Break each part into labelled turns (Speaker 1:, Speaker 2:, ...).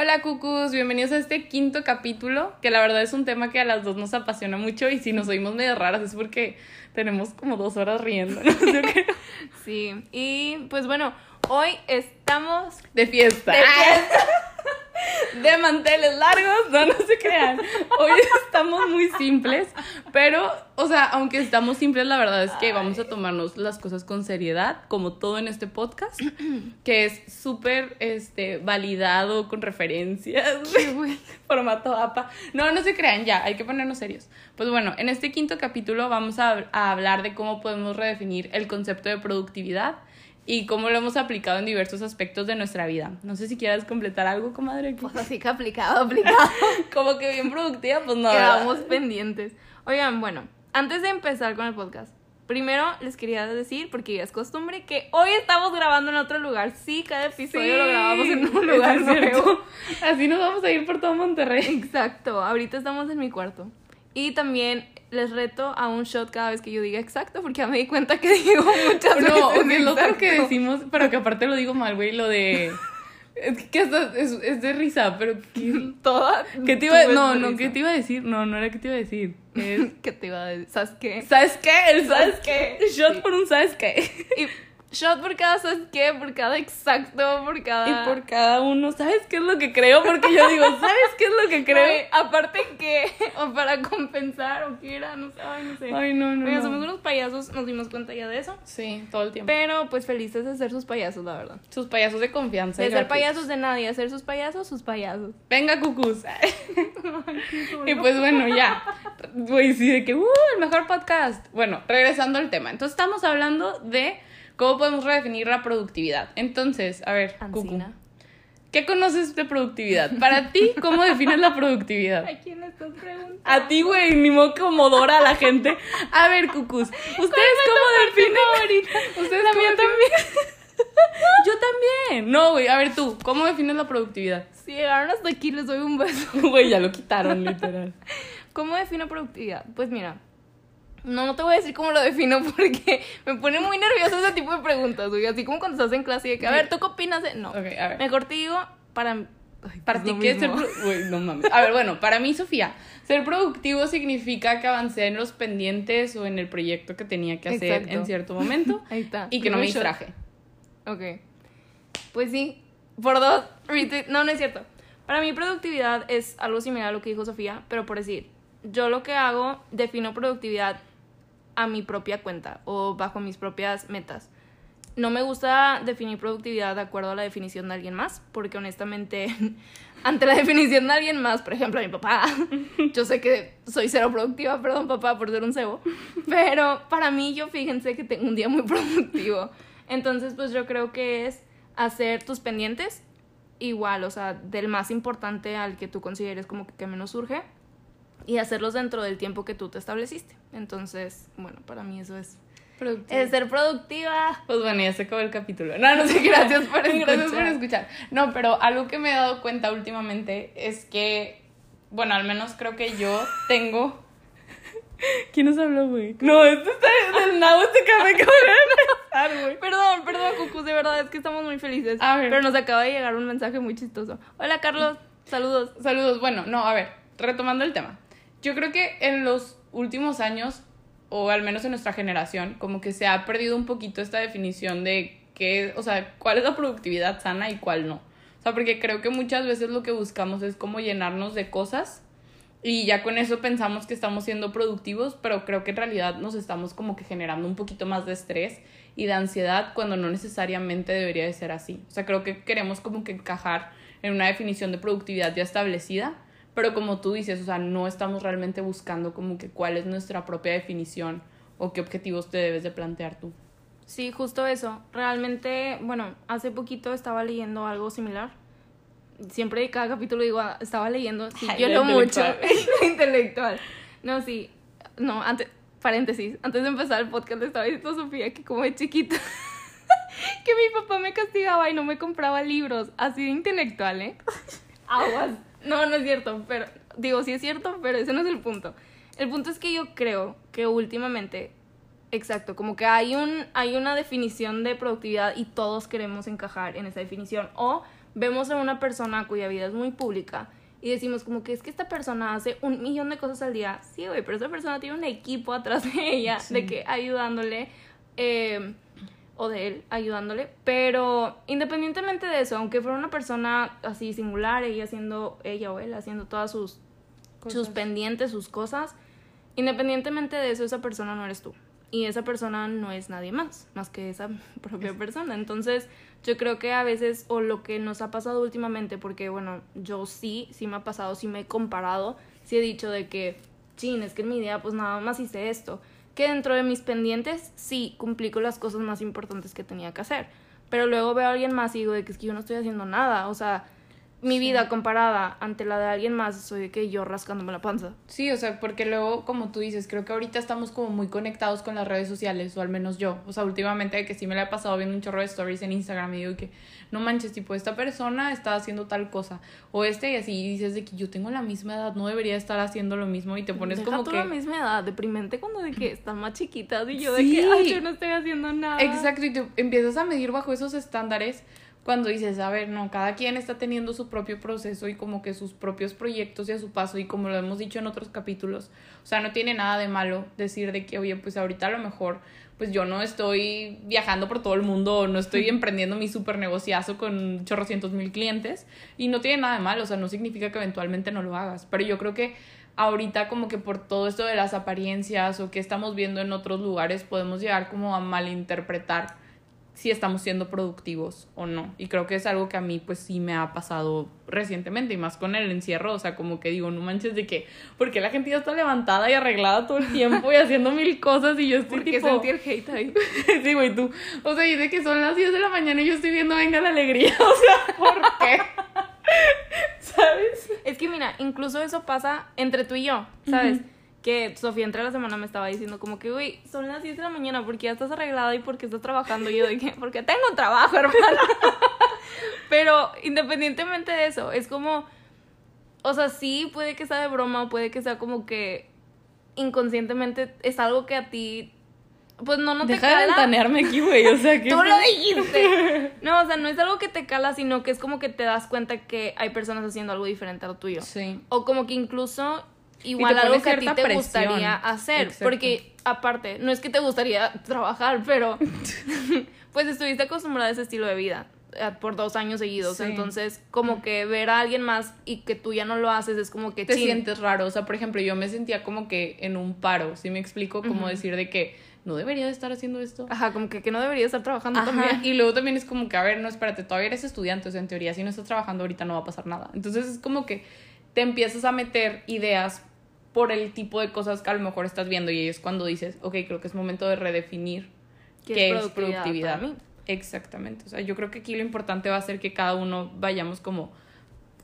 Speaker 1: Hola cucus, bienvenidos a este quinto capítulo, que la verdad es un tema que a las dos nos apasiona mucho y si nos oímos medio raras es porque tenemos como dos horas riendo. ¿no?
Speaker 2: Sí, y pues bueno, hoy estamos
Speaker 1: De fiesta.
Speaker 2: de fiesta.
Speaker 1: de manteles largos, no, no se crean. Hoy estamos muy simples, pero, o sea, aunque estamos simples, la verdad es que vamos a tomarnos las cosas con seriedad, como todo en este podcast, que es súper, este, validado con referencias, formato APA. No, no se crean, ya, hay que ponernos serios. Pues bueno, en este quinto capítulo vamos a, a hablar de cómo podemos redefinir el concepto de productividad y cómo lo hemos aplicado en diversos aspectos de nuestra vida. No sé si quieras completar algo, comadre.
Speaker 2: Pues así que aplicado, aplicado.
Speaker 1: Como que bien productiva, pues no.
Speaker 2: Quedamos pendientes. Oigan, bueno, antes de empezar con el podcast, primero les quería decir, porque ya es costumbre, que hoy estamos grabando en otro lugar. Sí, cada episodio lo grabamos en un lugar nuevo.
Speaker 1: Así nos vamos a ir por todo Monterrey.
Speaker 2: Exacto, ahorita estamos en mi cuarto. Y también les reto a un shot cada vez que yo diga exacto, porque ya me di cuenta que digo muchas veces.
Speaker 1: No, sea, el otro que decimos, pero que aparte lo digo mal, güey, lo de. Es que hasta es, es de risa, pero. ¿qué,
Speaker 2: Toda.
Speaker 1: qué te iba No, no, ¿qué te iba a decir? No, no era qué te iba a decir. Es.
Speaker 2: ¿Qué te iba a decir? ¿Sabes qué?
Speaker 1: ¿Sabes qué? El ¿sabes
Speaker 2: ¿Sabes
Speaker 1: qué?
Speaker 2: qué?
Speaker 1: Shot
Speaker 2: Sí.
Speaker 1: por un ¿sabes qué?
Speaker 2: Y shot por cada, ¿sabes qué? Por cada exacto, por cada.
Speaker 1: Y por cada uno, ¿sabes qué es lo que creo? Porque yo digo, ¿sabes qué es lo que creo?
Speaker 2: Aparte que, o para compensar, o qué era, no sé, ay, no sé.
Speaker 1: Ay, no, no.
Speaker 2: Somos unos payasos, nos dimos cuenta ya de eso.
Speaker 1: Sí, todo el tiempo.
Speaker 2: Pero pues felices de ser sus payasos, la verdad.
Speaker 1: Sus payasos de confianza.
Speaker 2: De ser
Speaker 1: gratuitos.
Speaker 2: payasos de nadie, hacer sus payasos, sus payasos.
Speaker 1: Venga, cucús. y pues bueno, ya. Güey, sí, de que, uh, el mejor podcast. Bueno, regresando al tema. Entonces, estamos hablando de cómo podemos redefinir la productividad. Entonces, a ver, Cucu. ¿qué conoces de productividad? Para ti, ¿cómo defines la productividad?
Speaker 2: ¿A quién le estás preguntando?
Speaker 1: A ti, güey, ni modo que Modora a la gente. A ver, cucús, ¿ustedes cómo definen? ¿Ustedes
Speaker 2: La
Speaker 1: cómo
Speaker 2: mía
Speaker 1: definen? Yo también. No, güey, a ver tú, ¿cómo defines la productividad?
Speaker 2: Si llegaron hasta aquí, les doy un beso.
Speaker 1: Güey, ya lo quitaron, literal.
Speaker 2: ¿Cómo defino productividad? Pues mira, no, no te voy a decir cómo lo defino porque me pone muy nervioso ese tipo de preguntas, güey. Así como cuando estás en clase y de que, a ver, ¿tú qué opinas de...? No.
Speaker 1: Ok, a ver.
Speaker 2: Mejor te digo, para... Ay,
Speaker 1: Para
Speaker 2: pues
Speaker 1: ti,
Speaker 2: lo
Speaker 1: ¿qué es ser Güey, no mames. A ver, bueno, para mí, Sofía, ser productivo significa que avancé en los pendientes o en el proyecto que tenía que hacer
Speaker 2: Exacto.
Speaker 1: en cierto momento
Speaker 2: Ahí está.
Speaker 1: y que no me distraje.
Speaker 2: Ok. Pues sí, por dos. No, no es cierto. Para mí productividad es algo similar a lo que dijo Sofía, pero por decir, yo lo que hago, defino productividad a mi propia cuenta o bajo mis propias metas. No me gusta definir productividad de acuerdo a la definición de alguien más, porque honestamente, ante la definición de alguien más, por ejemplo, mi papá, yo sé que soy cero productiva, perdón papá por ser un cebo, pero para mí yo fíjense que tengo un día muy productivo. Entonces, pues yo creo que es hacer tus pendientes igual, o sea, del más importante al que tú consideres como que, que menos surge y hacerlos dentro del tiempo que tú te estableciste. Entonces, bueno, para mí eso es,
Speaker 1: Productivo.
Speaker 2: es ser productiva.
Speaker 1: Pues bueno, ya se acabó el capítulo. No, no sé,
Speaker 2: Gracias por
Speaker 1: Gracias por
Speaker 2: escuchar.
Speaker 1: No, pero algo que me he dado cuenta últimamente es que, bueno, al menos creo que yo tengo... ¿Quién nos habló, güey? No, esto está del nabo, este café que empezar, güey.
Speaker 2: Perdón, perdón, Cucus, de verdad es que estamos muy felices.
Speaker 1: A ver.
Speaker 2: Pero nos acaba de llegar un mensaje muy chistoso. Hola, Carlos. Saludos.
Speaker 1: Saludos. Bueno, no, a ver, retomando el tema. Yo creo que en los últimos años, o al menos en nuestra generación, como que se ha perdido un poquito esta definición de qué, o sea, cuál es la productividad sana y cuál no. O sea, porque creo que muchas veces lo que buscamos es como llenarnos de cosas y ya con eso pensamos que estamos siendo productivos, pero creo que en realidad nos estamos como que generando un poquito más de estrés y de ansiedad cuando no necesariamente debería de ser así. O sea, creo que queremos como que encajar en una definición de productividad ya establecida, pero como tú dices, o sea, no estamos realmente buscando como que cuál es nuestra propia definición o qué objetivos te debes de plantear tú.
Speaker 2: Sí, justo eso. Realmente, bueno, hace poquito estaba leyendo algo similar. Siempre de cada capítulo digo, ah, estaba leyendo. Sí,
Speaker 1: Ay,
Speaker 2: yo
Speaker 1: lo
Speaker 2: leo mucho.
Speaker 1: intelectual.
Speaker 2: intelectual. No, sí. No, antes, paréntesis. Antes de empezar el podcast le estaba diciendo a Sofía que como de chiquita, que mi papá me castigaba y no me compraba libros. Así de intelectual, ¿eh? Aguas. No, no es cierto, pero digo, sí es cierto, pero ese no es el punto. El punto es que yo creo que últimamente, exacto, como que hay, un, hay una definición de productividad y todos queremos encajar en esa definición. O vemos a una persona cuya vida es muy pública y decimos como que es que esta persona hace un millón de cosas al día. Sí, güey, pero esa persona tiene un equipo atrás de ella, de que ayudándole, eh, o de él ayudándole. Pero independientemente de eso, aunque fuera una persona así singular, ella haciendo, ella o él haciendo todas sus, sus pendientes, sus cosas, independientemente de eso, esa persona no eres tú. Y esa persona no es nadie más, más que esa propia persona. Entonces, yo creo que a veces, o lo que nos ha pasado últimamente, porque bueno, yo sí, sí me ha pasado, sí me he comparado, sí he dicho de que, chin, es que en mi idea pues nada más hice esto. Que dentro de mis pendientes, sí, cumplí con las cosas más importantes que tenía que hacer. Pero luego veo a alguien más y digo de que es que yo no estoy haciendo nada. O sea, mi vida comparada ante la de alguien más, soy de que yo rascándome la panza.
Speaker 1: Sí, o sea, porque luego, como tú dices, creo que ahorita estamos como muy conectados con las redes sociales, o al menos yo. O sea, últimamente que sí me la he pasado viendo un chorro de stories en Instagram y digo que, no manches, tipo, esta persona está haciendo tal cosa, o este y así, y dices de que yo tengo la misma edad, no debería estar haciendo lo mismo, y te pones
Speaker 2: Deja
Speaker 1: como
Speaker 2: tú
Speaker 1: que...
Speaker 2: la misma edad, deprimente cuando de que están más chiquitas y yo de que, ay, yo no estoy haciendo nada.
Speaker 1: Exacto, y te empiezas a medir bajo esos estándares cuando dices, a ver, no, cada quien está teniendo su propio proceso y como que sus propios proyectos y a su paso y como lo hemos dicho en otros capítulos, o sea, no tiene nada de malo decir de que, oye, pues ahorita a lo mejor, pues yo no estoy viajando por todo el mundo, no estoy emprendiendo mi super negociazo con chorrocientos mil clientes y no tiene nada de malo, o sea, no significa que eventualmente no lo hagas, pero yo creo que ahorita como que por todo esto de las apariencias o que estamos viendo en otros lugares podemos llegar como a malinterpretar si estamos siendo productivos o no. Y creo que es algo que a mí pues sí me ha pasado recientemente y más con el encierro, o sea, como que digo, no manches de que, porque la gente ya está levantada y arreglada todo el tiempo y haciendo mil cosas y yo estoy
Speaker 2: Porque
Speaker 1: tipo...
Speaker 2: sentí el hate ahí.
Speaker 1: sí, güey, tú. O sea, y de que son las 10 de la mañana y yo estoy viendo Venga la Alegría, o sea, ¿por qué? ¿Sabes?
Speaker 2: Es que mira, incluso eso pasa entre tú y yo, ¿sabes? Que Sofía entre la semana me estaba diciendo como que, güey, son las 10 de la mañana porque ya estás arreglada y porque estás trabajando. Y yo dije, porque tengo trabajo, hermana. Pero independientemente de eso, es como, o sea, sí puede que sea de broma o puede que sea como que inconscientemente es algo que a ti, pues no, no te
Speaker 1: Deja de
Speaker 2: cala.
Speaker 1: ventanearme aquí, güey, o sea, que...
Speaker 2: Tú lo dijiste. No, o sea, no es algo que te cala, sino que es como que te das cuenta que hay personas haciendo algo diferente a lo tuyo.
Speaker 1: Sí.
Speaker 2: O como que incluso igual
Speaker 1: te
Speaker 2: algo que a ti te
Speaker 1: presión.
Speaker 2: gustaría hacer.
Speaker 1: Exacto.
Speaker 2: Porque aparte, no es que te gustaría trabajar, pero pues estuviste acostumbrada a ese estilo de vida eh, por dos años seguidos.
Speaker 1: Sí.
Speaker 2: Entonces, como que ver a alguien más y que tú ya no lo haces es como que
Speaker 1: te
Speaker 2: chin.
Speaker 1: sientes raro. O sea, por ejemplo, yo me sentía como que en un paro, ¿sí me explico? Como decir de que no debería de estar haciendo esto.
Speaker 2: Ajá, como que, que no debería estar trabajando
Speaker 1: Ajá,
Speaker 2: también.
Speaker 1: Y luego también es como que, a ver, no, espérate, todavía eres estudiante, o sea, en teoría, si no estás trabajando ahorita no va a pasar nada. Entonces es como que te empiezas a meter ideas por el tipo de cosas que a lo mejor estás viendo y es cuando dices, ok, creo que es momento de redefinir
Speaker 2: ¿Qué
Speaker 1: qué,
Speaker 2: es
Speaker 1: es
Speaker 2: productividad
Speaker 1: productividad.
Speaker 2: para mí?
Speaker 1: Exactamente. O sea, yo creo que aquí lo importante va a ser que cada uno vayamos como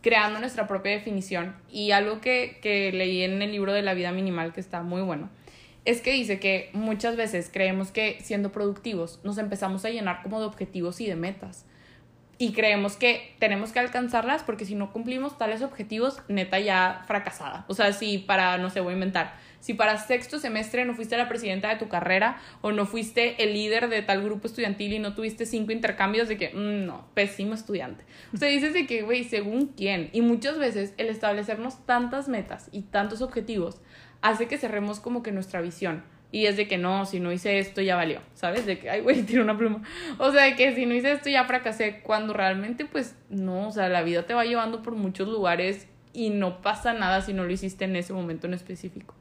Speaker 1: creando nuestra propia definición. Y algo que, que leí en el libro de la vida minimal, que está muy bueno, es que dice que muchas veces creemos que siendo productivos nos empezamos a llenar como de objetivos y de metas. Y creemos que tenemos que alcanzarlas porque si no cumplimos tales objetivos, neta ya fracasada. O sea, si para, no sé, voy a inventar, si para sexto semestre no fuiste la presidenta de tu carrera o no fuiste el líder de tal grupo estudiantil y no tuviste cinco intercambios de que, mm, no, pésimo estudiante. O sea, dices de que, güey, según quién. Y muchas veces el establecernos tantas metas y tantos objetivos hace que cerremos como que nuestra visión. Y es de que no, si no hice esto ya valió, ¿sabes? De que, ay, güey, tiene una pluma. O sea, de que si no hice esto ya fracasé, cuando realmente, pues, no, o sea, la vida te va llevando por muchos lugares y no pasa nada si no lo hiciste en ese momento en específico.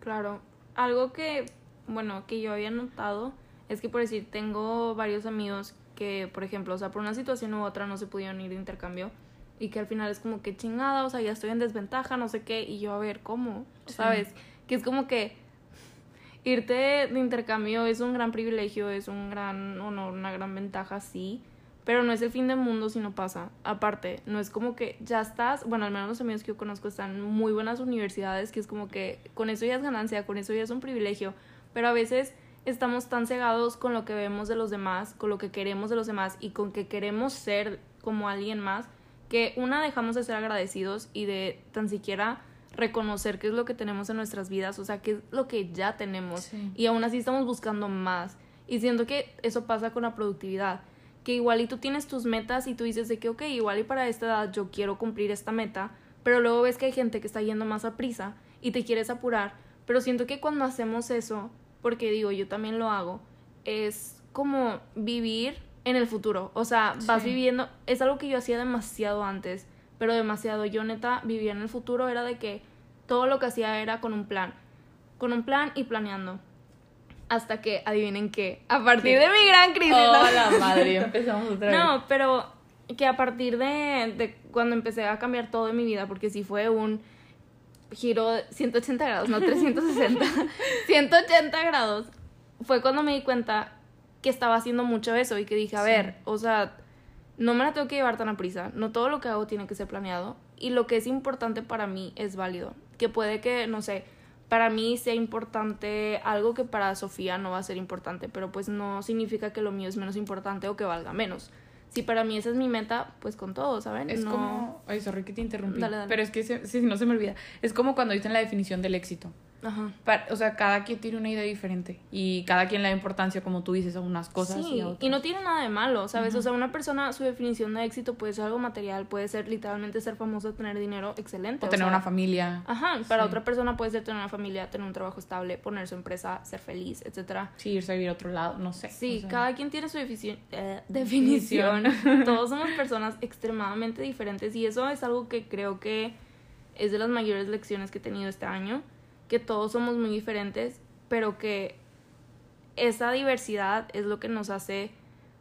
Speaker 2: Claro. Algo que, bueno, que yo había notado es que, por decir, tengo varios amigos que, por ejemplo, o sea, por una situación u otra no se pudieron ir de intercambio y que al final es como que chingada, o sea, ya estoy en desventaja, no sé qué, y yo a ver, ¿cómo?
Speaker 1: Sí.
Speaker 2: ¿Sabes? Que es como que irte de intercambio es un gran privilegio, es un gran honor, una gran ventaja, sí, pero no es el fin del mundo si no pasa. Aparte, no es como que ya estás, bueno, al menos los amigos que yo conozco están muy buenas universidades, que es como que con eso ya es ganancia, con eso ya es un privilegio, pero a veces estamos tan cegados con lo que vemos de los demás, con lo que queremos de los demás y con que queremos ser como alguien más, que una dejamos de ser agradecidos y de tan siquiera reconocer qué es lo que tenemos en nuestras vidas, o sea, qué es lo que ya tenemos
Speaker 1: Sí.
Speaker 2: y aún así estamos buscando más. Y siento que eso pasa con la productividad, que igual y tú tienes tus metas y tú dices de que, ok, igual y para esta edad yo quiero cumplir esta meta, pero luego ves que hay gente que está yendo más a prisa y te quieres apurar, pero siento que cuando hacemos eso, porque digo, yo también lo hago, es como vivir en el futuro, o sea, vas
Speaker 1: Sí.
Speaker 2: viviendo, es algo que yo hacía demasiado antes, pero demasiado, yo neta vivía en el futuro, era de que todo lo que hacía era con un plan, con un plan y planeando. Hasta que, adivinen qué, a partir de mi gran crisis.
Speaker 1: Oh,
Speaker 2: ¿no?
Speaker 1: la madre, empezamos otra vez.
Speaker 2: No, pero que a partir de, de cuando empecé a cambiar todo en mi vida, porque sí fue un giro de 180 grados, no 360, 180 grados, fue cuando me di cuenta que estaba haciendo mucho eso y que dije, a
Speaker 1: Sí.
Speaker 2: ver, o sea, no me la tengo que llevar tan a prisa, no todo lo que hago tiene que ser planeado y lo que es importante para mí es válido, que puede que, no sé, para mí sea importante algo que para Sofía no va a ser importante, pero pues no significa que lo mío es menos importante o que valga menos. Si para mí esa es mi meta, pues con todo, ¿saben?
Speaker 1: Es
Speaker 2: no...
Speaker 1: como. Ay, sorry que te interrumpí.
Speaker 2: Dale, dale.
Speaker 1: Pero es que se- sí, no se me olvida. Es como cuando dicen la definición del éxito.
Speaker 2: Ajá.
Speaker 1: Pa- o sea, cada quien tiene una idea diferente. Y cada quien le da importancia, como tú dices, a unas cosas
Speaker 2: Sí,
Speaker 1: y a otras.
Speaker 2: y no tiene nada de malo, ¿sabes? O sea, una persona, su definición de éxito puede ser algo material, puede ser literalmente ser famoso, tener dinero, excelente.
Speaker 1: O tener
Speaker 2: sea,
Speaker 1: una familia.
Speaker 2: Ajá, para
Speaker 1: Sí.
Speaker 2: otra persona puede ser tener una familia, tener un trabajo estable, poner su empresa, ser feliz, etcétera.
Speaker 1: Sí, irse a vivir a otro lado, no sé.
Speaker 2: Sí,
Speaker 1: o sea,
Speaker 2: cada quien tiene su eh, definición. Todos somos personas extremadamente diferentes y eso es algo que creo que es de las mayores lecciones que he tenido este año, que todos somos muy diferentes, pero que esa diversidad es lo que nos hace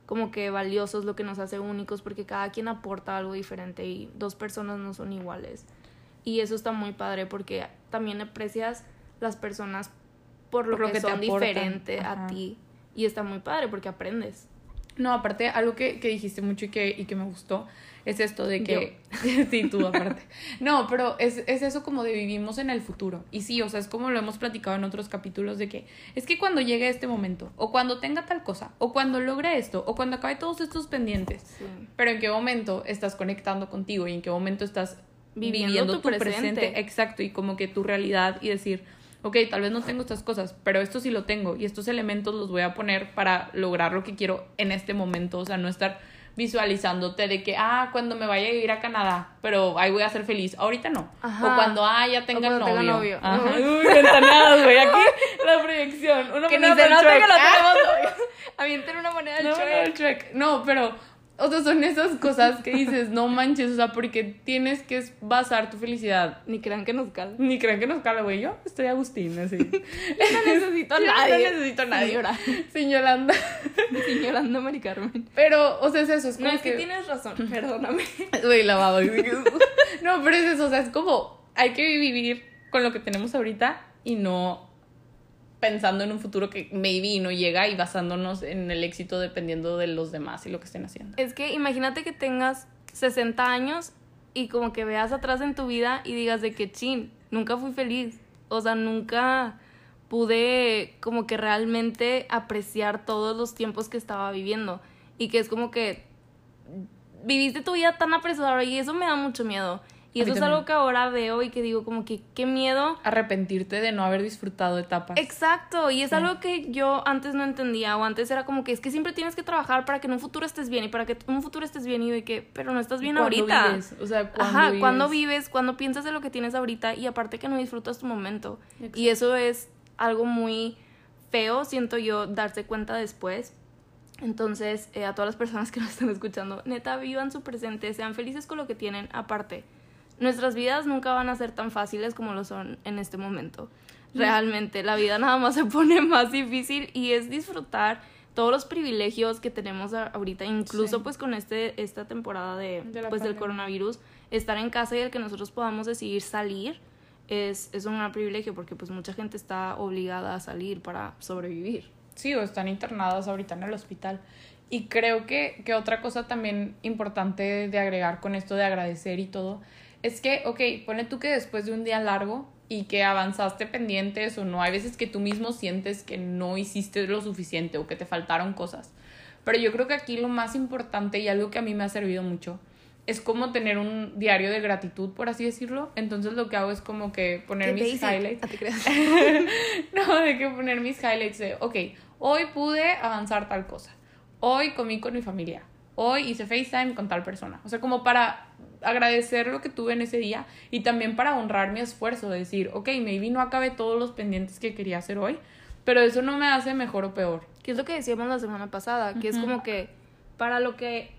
Speaker 2: como que valiosos, lo que nos hace únicos, porque cada quien aporta algo diferente y dos personas no son iguales. Y eso está muy padre porque también aprecias las personas por lo,
Speaker 1: Por lo
Speaker 2: que, son
Speaker 1: Ajá.
Speaker 2: a ti. Y está muy padre porque aprendes.
Speaker 1: No, aparte, algo que, que dijiste mucho y que, y que me gustó es esto de que. sí, tú aparte. No, pero es, es eso como de vivimos en el futuro. Y sí, o sea, es como lo hemos platicado en otros capítulos de que es que cuando llegue este momento, o cuando tenga tal cosa, o cuando logre esto, o cuando acabe todos estos pendientes,
Speaker 2: Sí.
Speaker 1: pero en qué momento estás conectando contigo y en qué momento estás
Speaker 2: Viviendo
Speaker 1: viviendo,
Speaker 2: tu
Speaker 1: tu, presente.
Speaker 2: presente.
Speaker 1: Exacto, y como que tu realidad y decir, ok, tal vez no tengo estas cosas, pero esto sí lo tengo y estos elementos los voy a poner para lograr lo que quiero en este momento, o sea, no estar visualizándote de que, ah, cuando me vaya a vivir a Canadá, pero ahí voy a ser feliz. Ahorita no.
Speaker 2: Ajá.
Speaker 1: O cuando, ah, ya tenga novio.
Speaker 2: tenga novio.
Speaker 1: Ajá. Uy, ventaneadas, güey. Aquí la proyección. Uno
Speaker 2: Que ni se nota que lo
Speaker 1: Ah.
Speaker 2: tenemos novio. Avienten una moneda del
Speaker 1: No, no. No, pero, o sea, son esas cosas que dices, no manches, o sea, porque tienes que basar tu felicidad.
Speaker 2: Ni crean que nos calma.
Speaker 1: Ni crean que nos cala, güey. Yo estoy Agustín, así.
Speaker 2: No necesito a
Speaker 1: Yo
Speaker 2: nadie.
Speaker 1: No necesito a nadie.
Speaker 2: Señora.
Speaker 1: Sin Yolanda.
Speaker 2: Señorando Mari Carmen.
Speaker 1: Pero, o sea, es eso. Es como
Speaker 2: No, es que tienes razón, perdóname.
Speaker 1: Güey, la baba. No, pero es eso, o sea, es como, hay que vivir con lo que tenemos ahorita y no pensando en un futuro que maybe no llega y basándonos en el éxito dependiendo de los demás y lo que estén haciendo.
Speaker 2: Es que imagínate que tengas 60 años y como que veas atrás en tu vida y digas de que chin, nunca fui feliz. O sea, nunca pude como que realmente apreciar todos los tiempos que estaba viviendo. Y que es como que viviste tu vida tan apresurada y eso me da mucho miedo. Y eso es algo que ahora veo y que digo como que qué miedo
Speaker 1: Arrepentirte de no haber disfrutado etapas.
Speaker 2: Exacto, y es
Speaker 1: Sí.
Speaker 2: algo que yo antes no entendía o antes era como que es que siempre tienes que trabajar para que en un futuro estés bien y para que en un futuro estés bien y de que, pero no estás bien
Speaker 1: ¿Cuándo
Speaker 2: ahorita.
Speaker 1: vives? O sea, cuando
Speaker 2: Ajá,
Speaker 1: vives?
Speaker 2: cuando vives, cuando piensas de lo que tienes ahorita y aparte que no disfrutas tu momento.
Speaker 1: Exacto.
Speaker 2: Y eso es algo muy feo, siento yo, darse cuenta después. Entonces, eh, a todas las personas que nos están escuchando, neta, vivan su presente, sean felices con lo que tienen. Aparte, nuestras vidas nunca van a ser tan fáciles como lo son en este momento. Realmente, la vida nada más se pone más difícil y es disfrutar todos los privilegios que tenemos ahorita, incluso
Speaker 1: Sí.
Speaker 2: pues con este, esta temporada de, pues, del coronavirus, estar en casa y el que nosotros podamos decidir salir es, es un gran privilegio porque pues mucha gente está obligada a salir para sobrevivir.
Speaker 1: Sí, o están internadas ahorita en el hospital. Y creo que, que otra cosa también importante de agregar con esto de agradecer y todo, es que, ok, pone tú que después de un día largo y que avanzaste pendientes o no, hay veces que tú mismo sientes que no hiciste lo suficiente o que te faltaron cosas. Pero yo creo que aquí lo más importante y algo que a mí me ha servido mucho es como tener un diario de gratitud, por así decirlo. Entonces lo que hago es como que poner mis highlights.
Speaker 2: Te creas.
Speaker 1: no, de que poner mis highlights de, ok, hoy pude avanzar tal cosa, hoy comí con mi familia, hoy hice FaceTime con tal persona. O sea, como para agradecer lo que tuve en ese día y también para honrar mi esfuerzo, de decir, ok, maybe no acabé todos los pendientes que quería hacer hoy, pero eso no me hace mejor o peor.
Speaker 2: Que es lo que decíamos la semana pasada, que es como que para lo que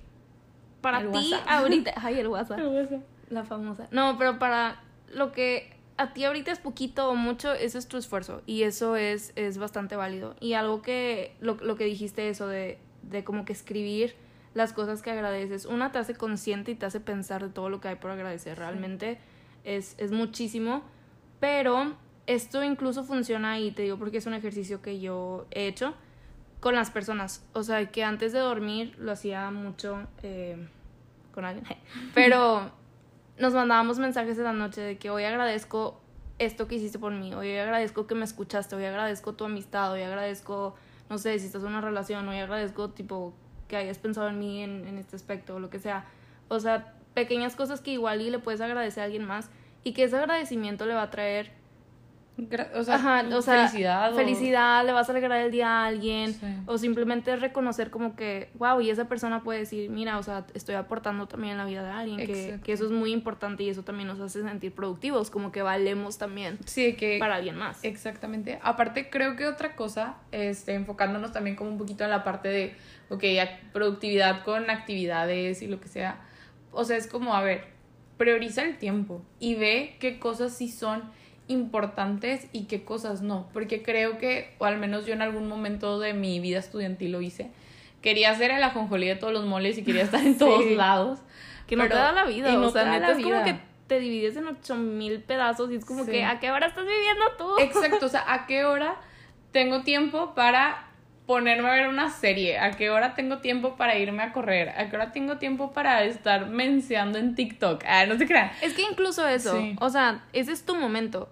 Speaker 2: para ti ahorita, ay, el WhatsApp. La famosa. No, pero para lo que a ti ahorita es poquito o mucho, ese es tu esfuerzo y eso es, es bastante válido. Y algo que, lo, lo que dijiste eso de, de como que escribir las cosas que agradeces, una te hace consciente y te hace pensar de todo lo que hay por agradecer, realmente es, es muchísimo, pero esto incluso funciona y te digo porque es un ejercicio que yo he hecho con las personas, o sea, que antes de dormir lo hacía mucho eh, con alguien, pero nos mandábamos mensajes de la noche de que hoy agradezco esto que hiciste por mí, hoy agradezco que me escuchaste, hoy agradezco tu amistad, hoy agradezco, no sé, si estás en una relación, hoy agradezco tipo que hayas pensado en mí en, en este aspecto o lo que sea. O sea, pequeñas cosas que igual y le puedes agradecer a alguien más y que ese agradecimiento le va a traer
Speaker 1: o sea, felicidad.
Speaker 2: Felicidad, le vas a alegrar el día a alguien. O simplemente reconocer como que, wow, y esa persona puede decir, mira, o sea, estoy aportando también en la vida de alguien. Que, que, eso es muy importante y eso también nos hace sentir productivos, como que valemos también
Speaker 1: sí, que,
Speaker 2: para alguien más.
Speaker 1: Exactamente. Aparte, creo que otra cosa, este, enfocándonos también como un poquito en la parte de, ok, productividad con actividades y lo que sea. O sea, es como, a ver, prioriza el tiempo y ve qué cosas sí son importantes y qué cosas no, porque creo que, o al menos yo en algún momento de mi vida estudiantil lo hice, quería hacer el ajonjolí de todos los moles y quería estar en todos lados.
Speaker 2: Que no te da la vida, o sea, neta es como que te divides en ocho mil pedazos y es como que, ¿a qué hora estás viviendo tú?
Speaker 1: Exacto, o sea, ¿a qué hora tengo tiempo para ponerme a ver una serie, a qué hora tengo tiempo para irme a correr, a qué hora tengo tiempo para estar menseando en TikTok. Ah, no te crean.
Speaker 2: Es que incluso eso, o sea, ese es tu momento.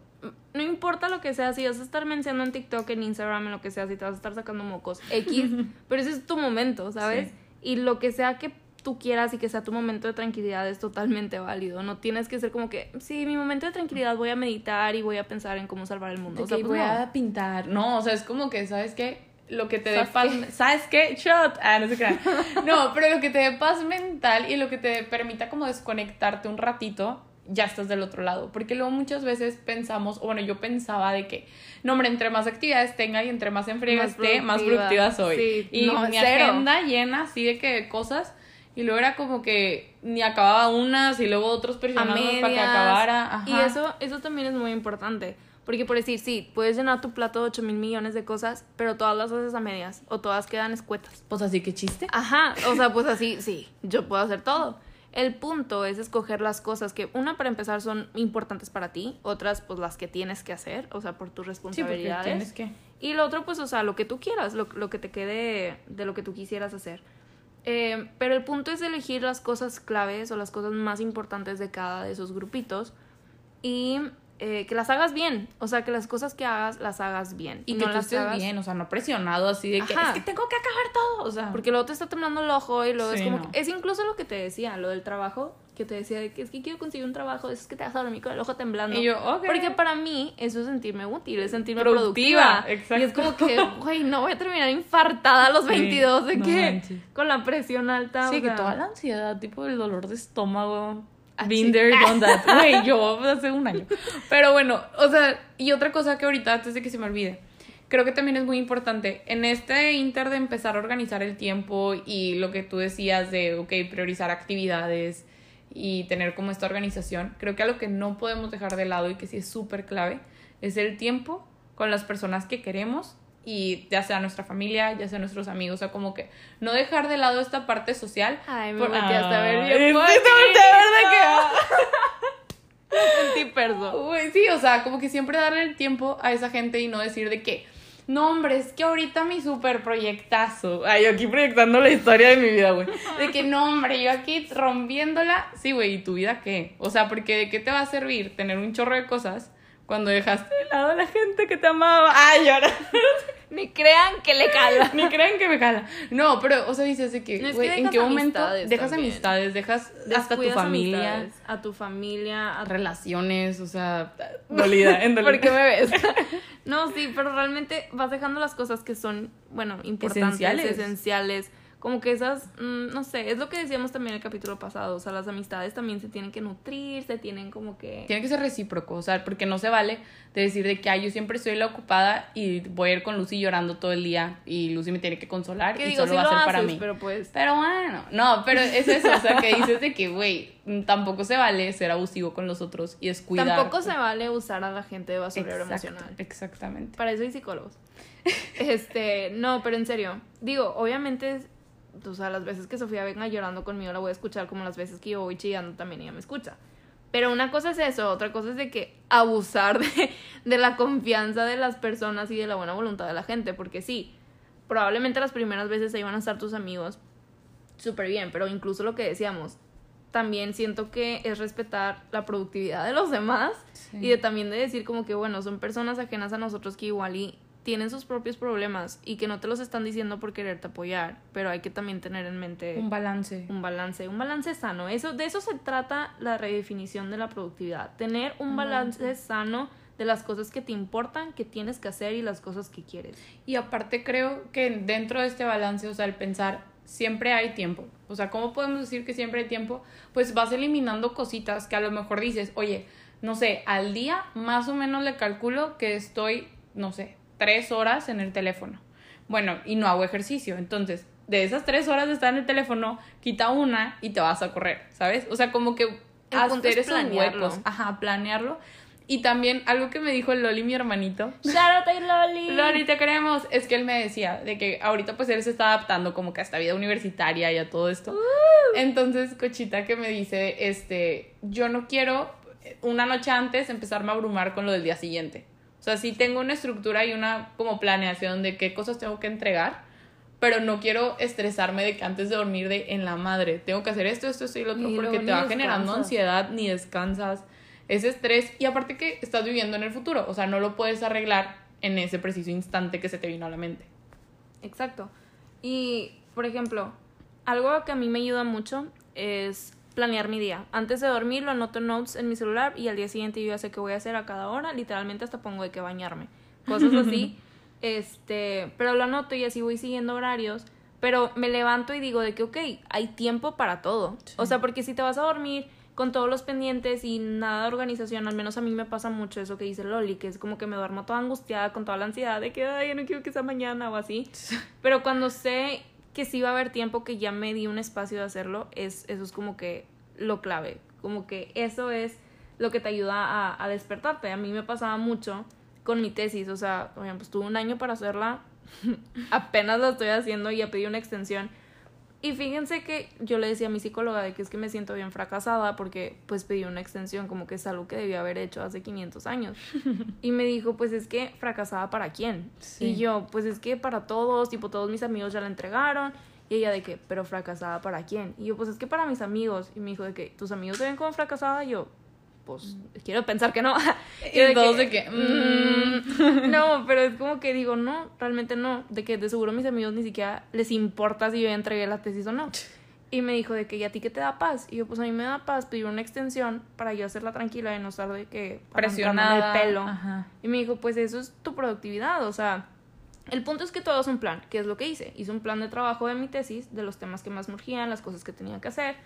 Speaker 2: No importa lo que sea, si vas a estar mencionando en TikTok, en Instagram, en lo que sea, si te vas a estar sacando mocos, X, pero ese es tu momento, ¿sabes? Y lo que sea que tú quieras y que sea tu momento de tranquilidad es totalmente válido. No tienes que ser como que, sí, mi momento de tranquilidad voy a meditar y voy a pensar en cómo salvar el mundo.
Speaker 1: o sea, pues voy a pintar. No, o sea, es como que, ¿sabes qué? Lo que te dé paz, ¿sabes qué? Shot. Ah, no sé qué. No, pero lo que te dé paz mental y lo que te permita como desconectarte un ratito, ya estás del otro lado. Porque luego muchas veces pensamos, o bueno, yo pensaba de que, no, hombre, entre más actividades tenga y entre más en esté, más productiva soy. y mi agenda llena así de que cosas. Y luego era como que ni acababa unas y luego otros presionando para que acabara.
Speaker 2: Y eso, eso también es muy importante porque por decir, sí, puedes llenar tu plato de 8 mil millones de cosas, pero todas las haces a medias o todas quedan escuetas.
Speaker 1: Pues así que chiste.
Speaker 2: Ajá, o sea, pues así, sí, yo puedo hacer todo. El punto es escoger las cosas que, una, para empezar, son importantes para ti, otras, pues las que tienes que hacer, o sea, por tus responsabilidades. Sí, tienes que. Y lo otro, pues, o sea, lo que tú quieras, lo, lo que te quede de lo que tú quisieras hacer. Eh, pero el punto es elegir las cosas claves o las cosas más importantes de cada de esos grupitos y eh, que las hagas bien. O sea, que las cosas que hagas, las hagas bien.
Speaker 1: Y, que no las hagas bien, o sea, no presionado así de que es que tengo que acabar todo. O sea,
Speaker 2: porque luego te está temblando el ojo y luego es como. Es incluso lo que te decía, lo del trabajo, que te decía de que es que quiero conseguir un trabajo, es que te vas a dormir con el ojo temblando.
Speaker 1: Y yo, ok.
Speaker 2: Porque para mí eso es sentirme útil, es sentirme productiva. Exacto. Y es como que, güey, no voy a terminar infartada a los 22 de que con la presión alta.
Speaker 1: Sí, que toda la ansiedad, tipo el dolor de estómago Ah, Been there, done that. Güey, yo hace un año. Pero bueno, o sea, y otra cosa que ahorita, antes de que se me olvide, creo que también es muy importante. En este inter de empezar a organizar el tiempo y lo que tú decías de, ok, priorizar actividades y tener como esta organización, creo que algo que no podemos dejar de lado y que sí es súper clave es el tiempo con las personas que queremos y ya sea nuestra familia, ya sea nuestros amigos, o sea, como que no dejar de lado esta parte social.
Speaker 2: Ay, me por... metí hasta a ver bien. Sí, te
Speaker 1: sí, o sea, como que siempre darle el tiempo a esa gente y no decir de que, no, hombre, es que ahorita mi super proyectazo. Ay, yo aquí proyectando la historia de mi vida, güey. De que, no, hombre, yo aquí rompiéndola. Sí, güey, ¿y tu vida qué? O sea, porque ¿de qué te va a servir tener un chorro de cosas cuando dejaste de lado a la gente que te amaba. Ay, ahora.
Speaker 2: Ni crean que le cala.
Speaker 1: Ni crean que me cala. No, pero, o sea, dices de que, ¿en qué momento dejas amistades? Dejas hasta tu familia.
Speaker 2: A tu familia.
Speaker 1: A relaciones, o sea, dolida,
Speaker 2: en ¿Por qué me ves? no, sí, pero realmente vas dejando las cosas que son, bueno, importantes, esenciales. esenciales como que esas, mm, no sé, es lo que decíamos también en el capítulo pasado, o sea, las amistades también se tienen que nutrir, se tienen como que...
Speaker 1: Tiene que ser recíproco, o sea, porque no se vale de decir de que, ay, yo siempre estoy la ocupada y voy a ir con Lucy llorando todo el día y Lucy me tiene que consolar y
Speaker 2: digo,
Speaker 1: solo
Speaker 2: sí
Speaker 1: va a ser para mí.
Speaker 2: pero pues...
Speaker 1: Pero bueno, no, pero es eso, o sea, que dices de que, güey, tampoco se vale ser abusivo con los otros y descuidar.
Speaker 2: Tampoco se vale usar a la gente de basurero
Speaker 1: Exacto,
Speaker 2: emocional.
Speaker 1: Exactamente.
Speaker 2: Para eso hay psicólogos. Este, no, pero en serio. Digo, obviamente, o sea, las veces que Sofía venga llorando conmigo la voy a escuchar como las veces que yo voy chillando también ella me escucha. Pero una cosa es eso, otra cosa es de que abusar de, de la confianza de las personas y de la buena voluntad de la gente. Porque sí, probablemente las primeras veces ahí van a estar tus amigos súper bien, pero incluso lo que decíamos, también siento que es respetar la productividad de los demás
Speaker 1: Sí.
Speaker 2: y de también de decir como que bueno, son personas ajenas a nosotros que igual y tienen sus propios problemas y que no te los están diciendo por quererte apoyar, pero hay que también tener en mente
Speaker 1: Un balance.
Speaker 2: un balance, un balance sano. Eso de eso se trata la redefinición de la productividad, tener un balance sano de las cosas que te importan, que tienes que hacer y las cosas que quieres.
Speaker 1: Y aparte creo que dentro de este balance, o sea, el pensar, siempre hay tiempo. O sea, ¿cómo podemos decir que siempre hay tiempo? Pues vas eliminando cositas que a lo mejor dices, oye, no sé, al día más o menos le calculo que estoy, no sé, tres horas en el teléfono. Bueno, y no hago ejercicio. Entonces, de esas tres horas de estar en el teléfono, quita una y te vas a correr, ¿sabes? O sea, como que hacer
Speaker 2: es
Speaker 1: esos huecos. Ajá, planearlo. Y también algo que me dijo el Loli, mi hermanito,
Speaker 2: Shout Loli.
Speaker 1: Loli, te queremos. Es que él me decía de que ahorita pues él se está adaptando como que a esta vida universitaria y a todo esto. Entonces, Cochita que me dice, este, yo no quiero una noche antes empezarme a abrumar con lo del día siguiente. O sea, sí tengo una estructura y una como planeación de qué cosas tengo que entregar, pero no quiero estresarme de que antes de dormir de en la madre, tengo que hacer esto, esto, esto y lo otro,
Speaker 2: Y
Speaker 1: porque te va generando ansiedad ni descansas ese estrés y aparte que estás viviendo en el futuro, o sea, no lo puedes arreglar en ese preciso instante que se te vino a la mente.
Speaker 2: Exacto. Y, por ejemplo, algo que a mí me ayuda mucho es planear mi día. Antes de dormir lo anoto en notes en mi celular y al día siguiente yo ya sé qué voy a hacer a cada hora. Literalmente hasta pongo de que bañarme. Cosas así. este, pero lo anoto y así voy siguiendo horarios. Pero me levanto y digo de que, ok, hay tiempo para todo. O sea, porque si te vas a dormir con todos los pendientes y nada de organización, al menos a mí me pasa mucho eso que dice Loli, que es como que me duermo toda angustiada con toda la ansiedad de que, ay, yo no quiero que sea mañana o así. Pero cuando sé que sí va a haber tiempo que ya me di un espacio de hacerlo, es, eso es como que lo clave. Como que eso es lo que te ayuda a, a despertarte. A mí me pasaba mucho con mi tesis, o sea, ejemplo, estuve un año para hacerla, apenas la estoy haciendo y ya pedí una extensión. Y fíjense que yo le decía a mi psicóloga de que es que me siento bien fracasada porque pues pedí una extensión como que es algo que debía haber hecho hace 500 años. Y me dijo, pues es que fracasada para quién.
Speaker 1: Sí.
Speaker 2: Y yo, pues es que para todos, tipo todos mis amigos ya la entregaron. Y ella de que, pero fracasada para quién. Y yo, pues es que para mis amigos. Y me dijo de que, ¿tus amigos te ven como fracasada? Y yo, pues quiero pensar que no.
Speaker 1: Y
Speaker 2: yo
Speaker 1: todos de que,
Speaker 2: "Mm". no, pero es como que digo, no, realmente no. De que de seguro mis amigos ni siquiera les importa si yo ya entregué la tesis o no. Y me dijo de que, ¿y a ti qué te da paz? Y yo, pues a mí me da paz pedir una extensión para yo hacerla tranquila y no estar de que
Speaker 1: presionada.
Speaker 2: el pelo.
Speaker 1: Ajá.
Speaker 2: Y me dijo, pues eso es tu productividad, o sea, el punto es que todo es un plan, que es lo que hice. Hice un plan de trabajo de mi tesis, de los temas que más me urgían, las cosas que tenía que hacer.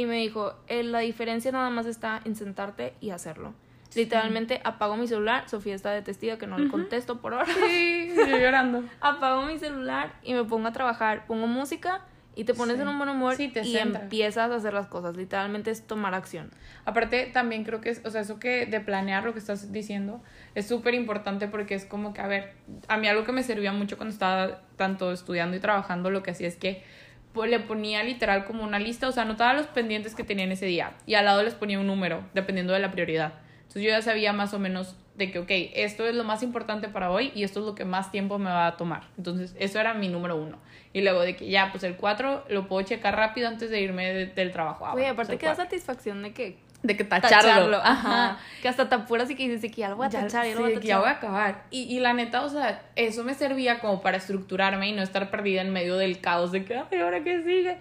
Speaker 2: Y me dijo, "Eh, la diferencia nada más está en sentarte y hacerlo. Literalmente apago mi celular, Sofía está de testigo que no le contesto por ahora.
Speaker 1: Sí, yo llorando.
Speaker 2: apago mi celular y me pongo a trabajar, pongo música y te pones
Speaker 1: Sí.
Speaker 2: en un buen humor
Speaker 1: Sí, te
Speaker 2: y empiezas a hacer las cosas. Literalmente es tomar acción.
Speaker 1: Aparte, también creo que es, o sea, eso que de planear lo que estás diciendo es súper importante porque es como que, a ver, a mí algo que me servía mucho cuando estaba tanto estudiando y trabajando, lo que hacía es que pues, le ponía literal como una lista, o sea, anotaba los pendientes que tenía en ese día y al lado les ponía un número, dependiendo de la prioridad. Entonces yo ya sabía más o menos de que, ok, esto es lo más importante para hoy y esto es lo que más tiempo me va a tomar. Entonces eso era mi número uno. Y luego de que ya, pues el cuatro lo puedo checar rápido antes de irme de- del trabajo. Ah,
Speaker 2: Oye,
Speaker 1: bueno,
Speaker 2: aparte
Speaker 1: pues,
Speaker 2: que da satisfacción de que
Speaker 1: De que
Speaker 2: tacharlo.
Speaker 1: tacharlo.
Speaker 2: Ajá. Que hasta te apuras y que dices que ya lo voy a
Speaker 1: Ya,
Speaker 2: tachar, ya lo voy a
Speaker 1: que ya voy a acabar. Y, y la neta, o sea, eso me servía como para estructurarme y no estar perdida en medio del caos de que, ay, ¿ahora qué sigue?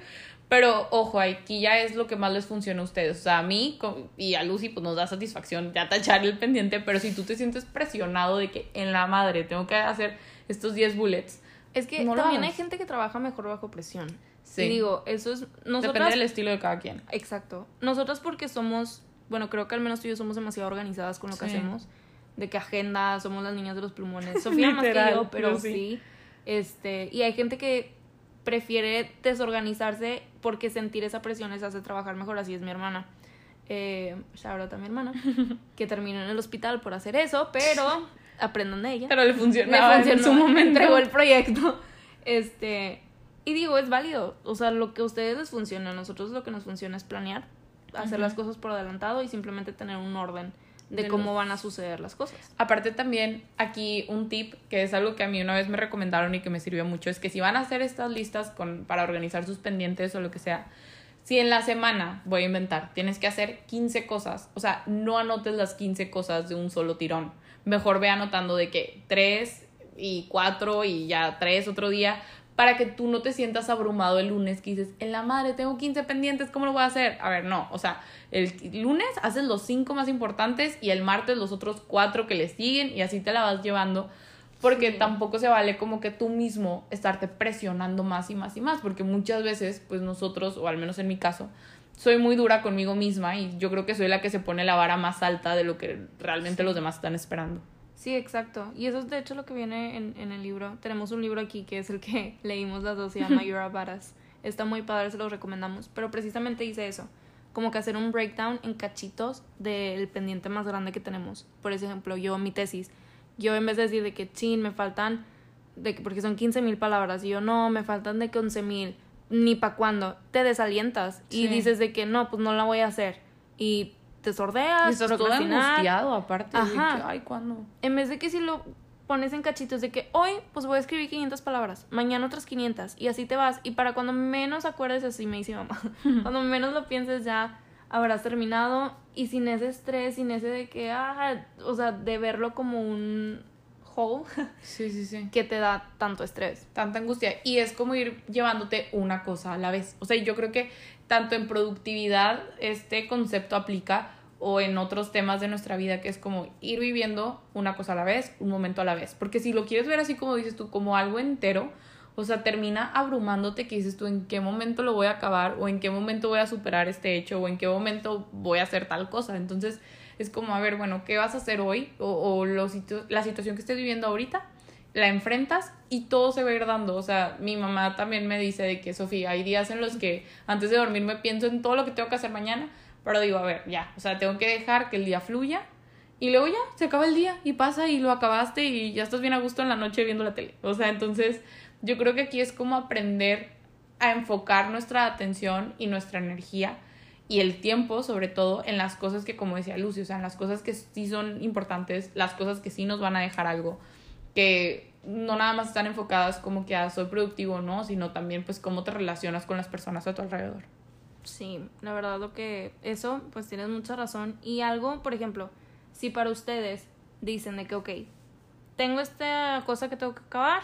Speaker 1: Pero, ojo, aquí ya es lo que más les funciona a ustedes. O sea, a mí y a Lucy, pues nos da satisfacción ya tachar el pendiente, pero si tú te sientes presionado de que en la madre tengo que hacer estos 10 bullets,
Speaker 2: Es que
Speaker 1: No
Speaker 2: también hay gente que trabaja mejor bajo presión.
Speaker 1: Sí.
Speaker 2: Y digo, eso es...
Speaker 1: Depende
Speaker 2: Nosotras,
Speaker 1: del estilo de cada quien.
Speaker 2: Exacto. Nosotras porque somos, bueno, creo que al menos tú y yo somos demasiado organizadas con lo que hacemos. De que agenda, somos las niñas de los plumones. Sofía más que yo, pero
Speaker 1: sí.
Speaker 2: sí. Este, y hay gente que prefiere desorganizarse porque sentir esa presión les hace trabajar mejor. Así es mi hermana. Eh, shout out a mi hermana, que terminó en el hospital por hacer eso, pero aprendan de ella.
Speaker 1: Pero le funcionaba en
Speaker 2: funcionó,
Speaker 1: su momento.
Speaker 2: entregó el proyecto. Este, y digo, es válido. O sea, lo que a ustedes les funciona, a nosotros lo que nos funciona es planear, hacer las cosas por adelantado y simplemente tener un orden de,
Speaker 1: De
Speaker 2: cómo
Speaker 1: los-
Speaker 2: van a suceder las cosas.
Speaker 1: Aparte también aquí un tip que es algo que a mí una vez me recomendaron y que me sirvió mucho es que si van a hacer estas listas con, para organizar sus pendientes o lo que sea, si en la semana, voy a inventar, tienes que hacer 15 cosas, o sea, no anotes las 15 cosas de un solo tirón. Mejor ve anotando de que 3 y 4 y ya 3 otro día para que tú no te sientas abrumado el lunes que dices, en la madre tengo 15 pendientes, ¿cómo lo voy a hacer? A ver, no, o sea, el lunes haces los 5 más importantes y el martes los otros 4 que le siguen y así te la vas llevando. Porque
Speaker 2: Sí.
Speaker 1: tampoco se vale como que tú mismo estarte presionando más y más y más, porque muchas veces, pues nosotros, o al menos en mi caso, soy muy dura conmigo misma y yo creo que soy la que se pone la vara más alta de lo que realmente los demás están esperando.
Speaker 2: Sí, exacto. Y eso es de hecho lo que viene en, en el libro. Tenemos un libro aquí que es el que leímos las dos, se llama You're a Badass. Está muy padre, se los recomendamos. Pero precisamente dice eso. Como que hacer un breakdown en cachitos del pendiente más grande que tenemos. Por ejemplo, yo mi tesis. Yo en vez de decir de que, chin, me faltan, de que, porque son 15 mil palabras. Y yo, no, me faltan de que 11 mil. Ni pa' cuándo. Te desalientas. Y
Speaker 1: Sí.
Speaker 2: dices de que, no, pues no la voy a hacer. Y te sordeas,
Speaker 1: Y estás todo angustiado aparte. de
Speaker 2: Ajá.
Speaker 1: que, Ay, ¿cuándo?
Speaker 2: en vez de que si lo pones en cachitos de que hoy pues voy a escribir 500 palabras, mañana otras 500 y así te vas y para cuando menos acuerdes así me dice mamá, cuando menos lo pienses ya habrás terminado y sin ese estrés, sin ese de que, ah, o sea, de verlo como un hole
Speaker 1: Sí, sí, sí.
Speaker 2: que te da tanto estrés.
Speaker 1: tanta angustia. Y es como ir llevándote una cosa a la vez. O sea, yo creo que tanto en productividad este concepto aplica o en otros temas de nuestra vida que es como ir viviendo una cosa a la vez, un momento a la vez. Porque si lo quieres ver así como dices tú, como algo entero, o sea, termina abrumándote que dices tú en qué momento lo voy a acabar o en qué momento voy a superar este hecho o en qué momento voy a hacer tal cosa. Entonces es como, a ver, bueno, ¿qué vas a hacer hoy? O, o lo situ- la situación que estés viviendo ahorita la enfrentas y todo se va a ir dando. O sea, mi mamá también me dice de que, Sofía, hay días en los que antes de dormir me pienso en todo lo que tengo que hacer mañana, pero digo, a ver, ya, o sea, tengo que dejar que el día fluya y luego ya, se acaba el día y pasa y lo acabaste y ya estás bien a gusto en la noche viendo la tele. O sea, entonces yo creo que aquí es como aprender a enfocar nuestra atención y nuestra energía y el tiempo, sobre todo, en las cosas que, como decía Lucy, o sea, en las cosas que sí son importantes, las cosas que sí nos van a dejar algo que no nada más están enfocadas como que a soy productivo, ¿no? Sino también pues cómo te relacionas con las personas a tu alrededor.
Speaker 2: Sí, la verdad lo que eso, pues tienes mucha razón. Y algo, por ejemplo, si para ustedes dicen de que, ok, tengo esta cosa que tengo que acabar,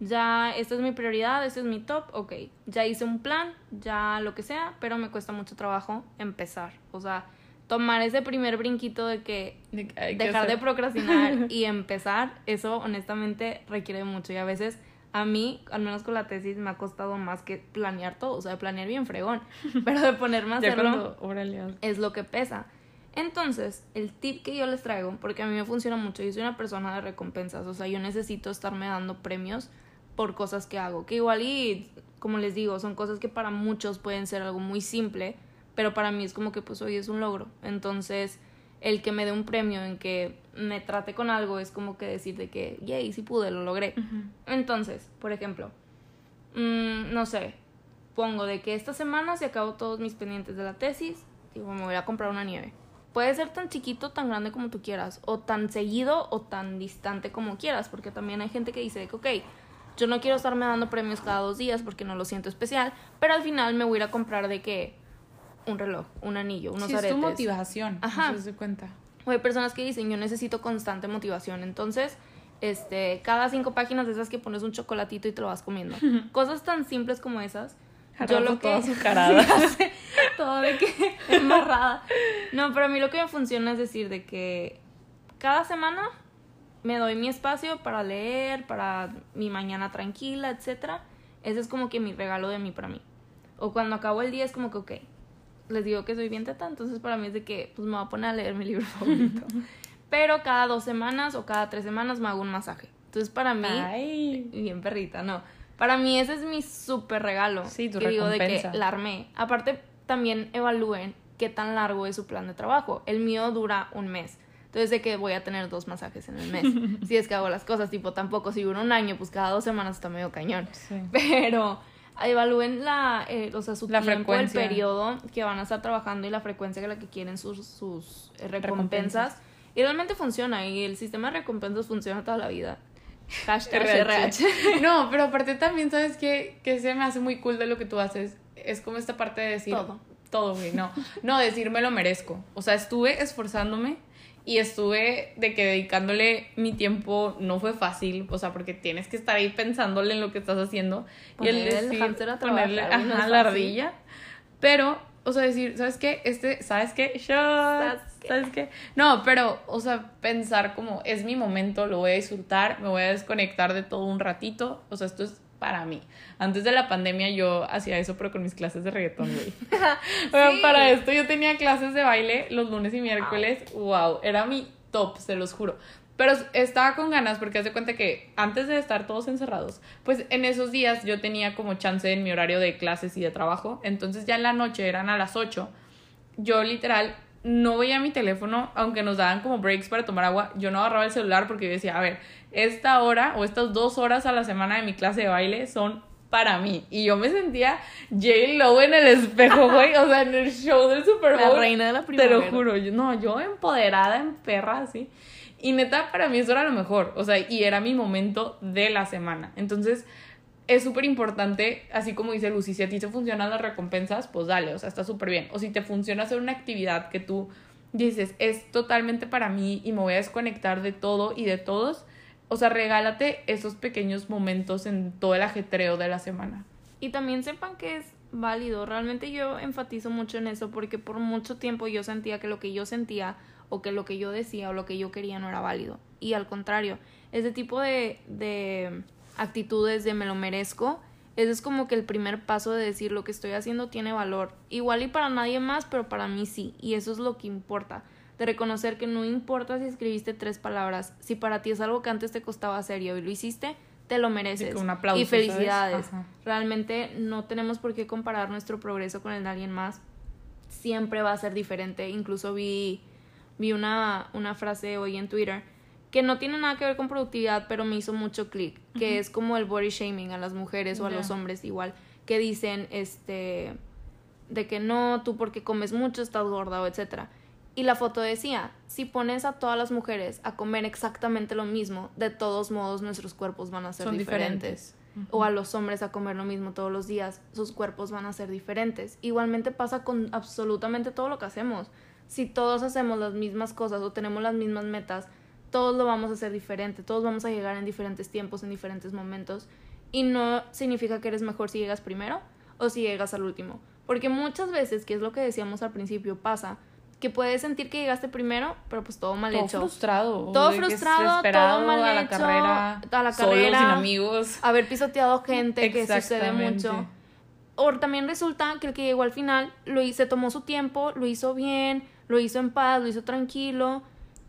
Speaker 2: ya esta es mi prioridad, este es mi top, ok, ya hice un plan, ya lo que sea, pero me cuesta mucho trabajo empezar. O sea, tomar ese primer brinquito de que
Speaker 1: De
Speaker 2: dejar de procrastinar y empezar, eso honestamente requiere mucho. Y a veces a mí, al menos con la tesis, me ha costado más que planear todo. O sea, de planear bien fregón. Pero de ponerme a
Speaker 1: Ya
Speaker 2: hacerlo
Speaker 1: cuando, órale, haz.
Speaker 2: es lo que pesa. Entonces, el tip que yo les traigo, porque a mí me funciona mucho, yo soy una persona de recompensas, o sea, yo necesito estarme dando premios por cosas que hago, que igual y, como les digo, son cosas que para muchos pueden ser algo muy simple, pero para mí es como que pues hoy es un logro. Entonces, el que me dé un premio en que me trate con algo es como que decir de que, yay, sí pude, lo logré. Entonces, por ejemplo, mm, no sé, pongo de que esta semana se acabó todos mis pendientes de la tesis, digo, me voy a comprar una nieve. Puede ser tan chiquito, tan grande como tú quieras, o tan seguido o tan distante como quieras, porque también hay gente que dice de que, ok, yo no quiero estarme dando premios cada dos días porque no lo siento especial, pero al final me voy a ir a comprar de que un reloj, un anillo, unos
Speaker 1: Sí, es
Speaker 2: aretes.
Speaker 1: tu motivación.
Speaker 2: Ajá.
Speaker 1: De cuenta.
Speaker 2: O hay personas que dicen, yo necesito constante motivación. Entonces, este, cada cinco páginas de esas que pones un chocolatito y te lo vas comiendo. Cosas tan simples como esas. Yo lo que... sé, todo de que embarrada. No, pero a mí lo que me funciona es decir de que cada semana me doy mi espacio para leer, para mi mañana tranquila, etcétera. Ese es como que mi regalo de mí para mí. O cuando acabo el día es como que, ok, les digo que soy bien teta, entonces para mí es de que pues me voy a poner a leer mi libro favorito. Pero cada dos semanas o cada tres semanas me hago un masaje. Entonces para mí,
Speaker 1: Ay.
Speaker 2: bien perrita, no. Para mí ese es mi súper regalo.
Speaker 1: Sí, tu
Speaker 2: que digo de que la armé. Aparte, también evalúen qué tan largo es su plan de trabajo. El mío dura un mes. Entonces, de que voy a tener dos masajes en el mes. si es que hago las cosas, tipo, tampoco si dura un año, pues cada dos semanas está medio cañón.
Speaker 1: Sí.
Speaker 2: Pero evalúen la, eh, o sea, su
Speaker 1: La
Speaker 2: tiempo, el periodo que van a estar trabajando y la frecuencia que la que quieren sus, sus eh, recompensas.
Speaker 1: Recompensas.
Speaker 2: Y realmente funciona. Y el sistema de recompensas funciona toda la vida. Hashtag
Speaker 1: RH.
Speaker 2: RH.
Speaker 1: No, pero aparte también, ¿sabes qué? Que se me hace muy cool de lo que tú haces. Es como esta parte de decir...
Speaker 2: Todo.
Speaker 1: Todo, güey, no. No, decir me lo merezco. O sea, estuve esforzándome y estuve de que dedicándole mi tiempo no fue fácil, o sea, porque tienes que estar ahí pensándole en lo que estás haciendo.
Speaker 2: Poner
Speaker 1: y
Speaker 2: el hámster a trabajar,
Speaker 1: ponerle
Speaker 2: no
Speaker 1: la ardilla. Pero, o sea, decir, ¿sabes qué? Este, ¿sabes qué? Shot.
Speaker 2: ¿Sabes qué?
Speaker 1: ¿Sabes qué? No, pero, o sea, pensar como es mi momento, lo voy a disfrutar, me voy a desconectar de todo un ratito. O sea, esto es para mí. Antes de la pandemia yo hacía eso, pero con mis clases de reggaetón, güey. Bueno,
Speaker 2: Sí.
Speaker 1: para esto yo tenía clases de baile los lunes y miércoles. Wow, era mi top, se los juro. Pero estaba con ganas porque haz de cuenta que antes de estar todos encerrados, pues en esos días yo tenía como chance en mi horario de clases y de trabajo. Entonces ya en la noche eran a las 8. Yo literal no veía mi teléfono, aunque nos daban como breaks para tomar agua. Yo no agarraba el celular porque yo decía, a ver, esta hora o estas dos horas a la semana de mi clase de baile son para mí. Y yo me sentía J-Lo en el espejo, güey. O sea, en el show del Super
Speaker 2: La
Speaker 1: Bowl.
Speaker 2: reina de la
Speaker 1: Te
Speaker 2: primavera.
Speaker 1: lo juro. Yo, no, yo empoderada, en perra, así. Y neta, para mí eso era lo mejor. O sea, y era mi momento de la semana. Entonces, es súper importante, así como dice Lucy, si a ti te funcionan las recompensas, pues dale, o sea, está súper bien. O si te funciona hacer una actividad que tú dices, es totalmente para mí y me voy a desconectar de todo y de todos, o sea, regálate esos pequeños momentos en todo el ajetreo de la semana.
Speaker 2: Y también sepan que es válido. Realmente yo enfatizo mucho en eso porque por mucho tiempo yo sentía que lo que yo sentía o que lo que yo decía o lo que yo quería no era válido. Y al contrario, ese tipo de, de actitudes de me lo merezco, ese es como que el primer paso de decir lo que estoy haciendo tiene valor. Igual y para nadie más, pero para mí sí. Y eso es lo que importa. De reconocer que no importa si escribiste tres palabras, si para ti es algo que antes te costaba serio y lo hiciste, te lo mereces.
Speaker 1: un aplauso,
Speaker 2: y felicidades. Realmente no tenemos por qué comparar nuestro progreso con el de alguien más. Siempre va a ser diferente. Incluso vi, vi una, una frase hoy en Twitter que no tiene nada que ver con productividad, pero me hizo mucho clic, que es como el body shaming a las mujeres o a los hombres igual, que dicen este de que no, tú porque comes mucho estás gorda o etcétera. Y la foto decía, si pones a todas las mujeres a comer exactamente lo mismo, de todos modos nuestros cuerpos van a ser
Speaker 1: Son
Speaker 2: diferentes.
Speaker 1: diferentes.
Speaker 2: O a los hombres a comer lo mismo todos los días, sus cuerpos van a ser diferentes. Igualmente pasa con absolutamente todo lo que hacemos. Si todos hacemos las mismas cosas o tenemos las mismas metas, todos lo vamos a hacer diferente, todos vamos a llegar en diferentes tiempos, en diferentes momentos. Y no significa que eres mejor si llegas primero o si llegas al último. Porque muchas veces, que es lo que decíamos al principio, pasa que puedes sentir que llegaste primero, pero pues todo mal
Speaker 1: Todo
Speaker 2: hecho.
Speaker 1: frustrado.
Speaker 2: Todo frustrado, todo mal
Speaker 1: a la
Speaker 2: hecho,
Speaker 1: carrera,
Speaker 2: a la
Speaker 1: solo,
Speaker 2: carrera.
Speaker 1: sin amigos.
Speaker 2: Haber pisoteado gente, que sucede mucho. O también resulta que el que llegó al final lo hizo, se tomó su tiempo, lo hizo bien, lo hizo en paz, lo hizo tranquilo,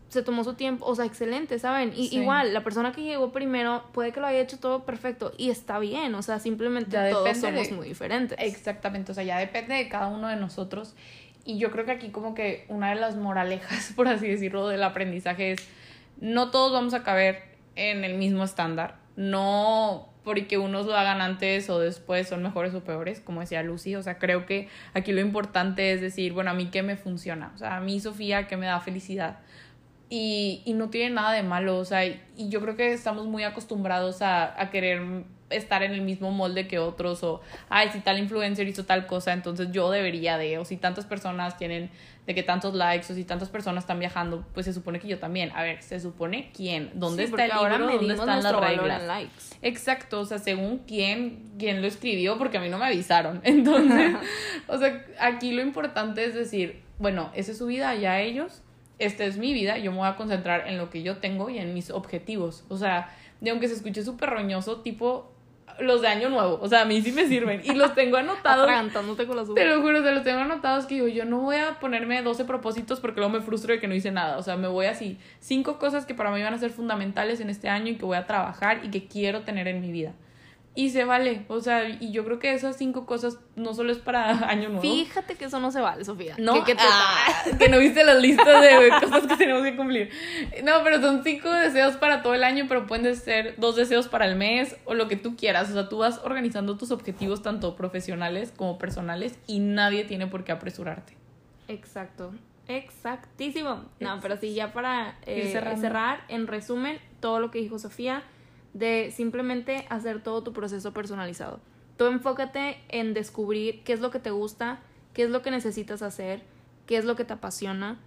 Speaker 2: se tomó su tiempo, o sea, excelente, ¿saben? Y
Speaker 1: Sí.
Speaker 2: igual, la persona que llegó primero puede que lo haya hecho todo perfecto y está bien, o sea, simplemente
Speaker 1: Ya
Speaker 2: todos somos
Speaker 1: de-
Speaker 2: muy diferentes.
Speaker 1: Exactamente, o sea, ya depende de cada uno de nosotros. Y yo creo que aquí como que una de las moralejas, por así decirlo, del aprendizaje es, no todos vamos a caber en el mismo estándar. No porque unos lo hagan antes o después son mejores o peores, como decía Lucy. O sea, creo que aquí lo importante es decir, bueno, a mí qué me funciona. O sea, a mí Sofía, qué me da felicidad. Y, y no tiene nada de malo, o sea, y, y yo creo que estamos muy acostumbrados a, a querer estar en el mismo molde que otros o, ay, si tal influencer hizo tal cosa, entonces yo debería de, o si tantas personas tienen de que tantos likes o si tantas personas están viajando, pues se supone que yo también. A ver, se supone quién, dónde
Speaker 2: Sí,
Speaker 1: está el
Speaker 2: porque ahora
Speaker 1: libro, dónde están las reglas.
Speaker 2: likes.
Speaker 1: Exacto, o sea, según quién, quién lo escribió, porque a mí no me avisaron. Entonces, o sea, aquí lo importante es decir, bueno, esa es su vida, ya ellos, esta es mi vida, yo me voy a concentrar en lo que yo tengo y en mis objetivos. O sea, de aunque se escuche súper roñoso, tipo, los de año nuevo. O sea, a mí sí me sirven. Y los tengo anotados.
Speaker 2: Con las
Speaker 1: Te lo juro, te los tengo anotados que digo, yo no voy a ponerme 12 propósitos porque luego me frustro de que no hice nada. O sea, me voy así. Cinco cosas que para mí van a ser fundamentales en este año y que voy a trabajar y que quiero tener en mi vida. Y se vale. O sea, y yo creo que esas cinco cosas no solo es para año nuevo.
Speaker 2: Fíjate que eso no se vale, Sofía.
Speaker 1: No,
Speaker 2: te-
Speaker 1: Ah, que no viste las listas de cosas que tenemos que cumplir. No, pero son cinco deseos para todo el año, pero pueden ser dos deseos para el mes o lo que tú quieras. O sea, tú vas organizando tus objetivos tanto profesionales como personales y nadie tiene por qué apresurarte.
Speaker 2: Exacto. Exactísimo. No, pero sí, ya para eh, cerrar, en resumen, todo lo que dijo Sofía, de simplemente hacer todo tu proceso personalizado. Tú enfócate en descubrir qué es lo que te gusta, qué es lo que necesitas hacer, qué es lo que te apasiona,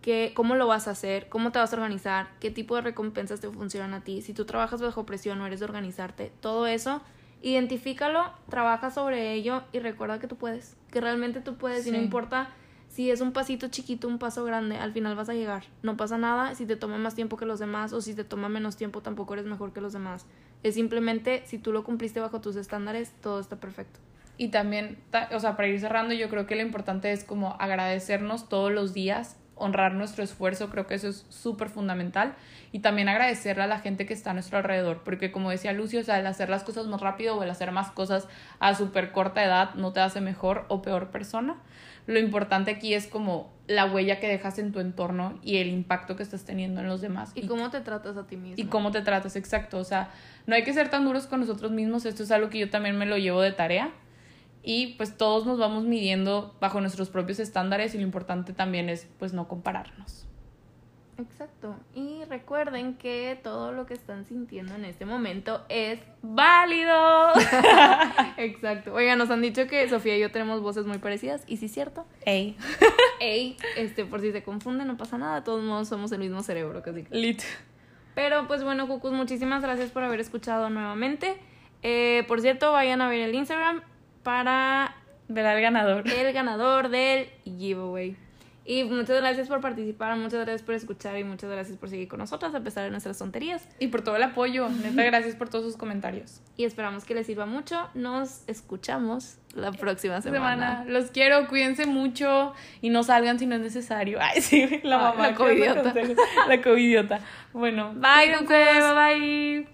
Speaker 2: qué, cómo lo vas a hacer, cómo te vas a organizar, qué tipo de recompensas te funcionan a ti, si tú trabajas bajo presión o eres de organizarte, todo eso, identifícalo, trabaja sobre ello y recuerda que tú puedes, que realmente tú puedes y no importa si es un pasito chiquito, un paso grande, al final vas a llegar. No pasa nada si te toma más tiempo que los demás o si te toma menos tiempo, tampoco eres mejor que los demás. Es simplemente si tú lo cumpliste bajo tus estándares, todo está perfecto.
Speaker 1: Y también, ta- o sea, para ir cerrando, yo creo que lo importante es como agradecernos todos los días, honrar nuestro esfuerzo, creo que eso es súper fundamental. Y también agradecerle a la gente que está a nuestro alrededor, porque como decía Lucio, o sea, el hacer las cosas más rápido o el hacer más cosas a súper corta edad no te hace mejor o peor persona. Lo importante aquí es como la huella que dejas en tu entorno y el impacto que estás teniendo en los demás.
Speaker 2: ¿Y cómo te tratas a ti mismo?
Speaker 1: y cómo te tratas, exacto. O sea, no hay que ser tan duros con nosotros mismos. Esto es algo que yo también me lo llevo de tarea. Y pues todos nos vamos midiendo bajo nuestros propios estándares y lo importante también es pues no compararnos.
Speaker 2: Exacto. Y recuerden que todo lo que están sintiendo en este momento es válido. Exacto. Oigan, nos han dicho que Sofía y yo tenemos voces muy parecidas. Y sí es cierto.
Speaker 1: Ey.
Speaker 2: Ey, este, por si se confunden, no pasa nada. De todos modos, somos el mismo cerebro, casi.
Speaker 1: Lit.
Speaker 2: Pero pues bueno, Cucus, muchísimas gracias por haber escuchado nuevamente. Eh, por cierto, vayan a ver el Instagram para
Speaker 1: Verá el ganador.
Speaker 2: el ganador del giveaway. Y muchas gracias por participar, muchas gracias por escuchar y muchas gracias por seguir con nosotras a pesar de nuestras tonterías.
Speaker 1: Y por todo el apoyo. Neta, gracias por todos sus comentarios.
Speaker 2: Y esperamos que les sirva mucho. Nos escuchamos la próxima semana.
Speaker 1: Semana. Los quiero, cuídense mucho y no salgan si no es necesario. Ay, sí, la
Speaker 2: Ay,
Speaker 1: mamá.
Speaker 2: la covidiota.
Speaker 1: La covidiota. Bueno,
Speaker 2: Bye,
Speaker 1: bye bye.